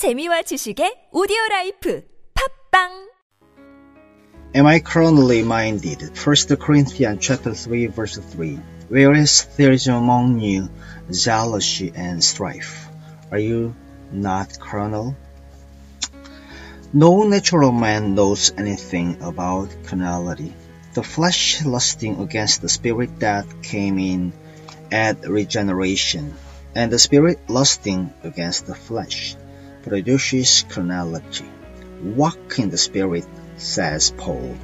재미와 지식의 오디오 라이프 팝빵 Am I carnally minded? 1 Corinthians chapter 3 verse 3. Whereas there is among you jealousy and strife. Are you not carnal? No natural man knows anything about carnality. The flesh lusting against the spirit that came in at regeneration, and the spirit lusting against the flesh produces carnality. Walk in the spirit says Paul,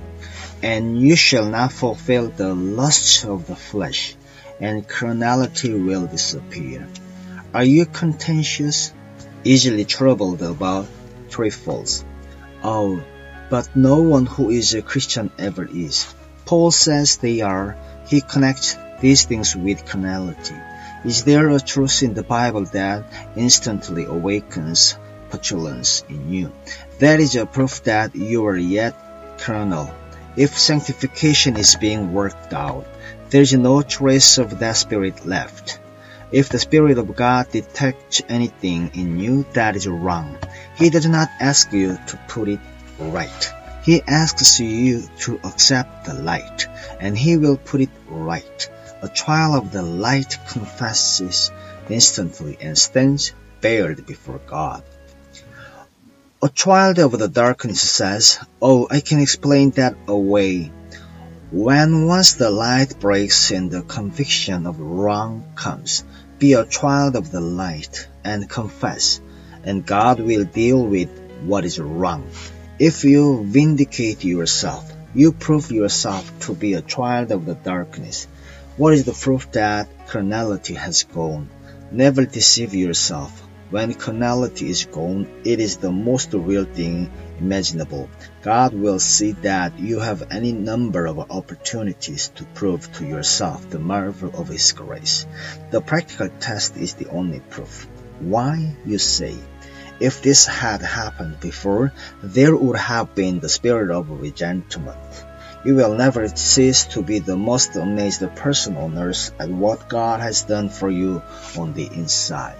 and you shall not fulfill the lusts of the flesh, and carnality will disappear. Are you contentious, easily troubled about trifles? Oh, but no one who is a Christian ever is. Paul says they are. He connects these things with carnality. Is there a truth in the Bible that instantly awakens petulance in you? That is a proof that you are yet carnal. If sanctification is being worked out, there is no trace of that spirit left. If the Spirit of God detects anything in you that is wrong, He does not ask you to put it right. He asks you to accept the light, and He will put it right. A child of the light confesses instantly and stands bared before God. A child of the darkness says, Oh, I can explain that away. When once the light breaks and the conviction of wrong comes, be a child of the light and confess, and God will deal with what is wrong. If you vindicate yourself, you prove yourself to be a child of the darkness. What is the proof that carnality has gone? Never deceive yourself. When carnality is gone, it is the most real thing imaginable. God will see that you have any number of opportunities to prove to yourself the marvel of His grace. The practical test is the only proof. Why, you say? If this had happened before, there would have been the spirit of resentment. You will never cease to be the most amazed person on earth at what God has done for you on the inside.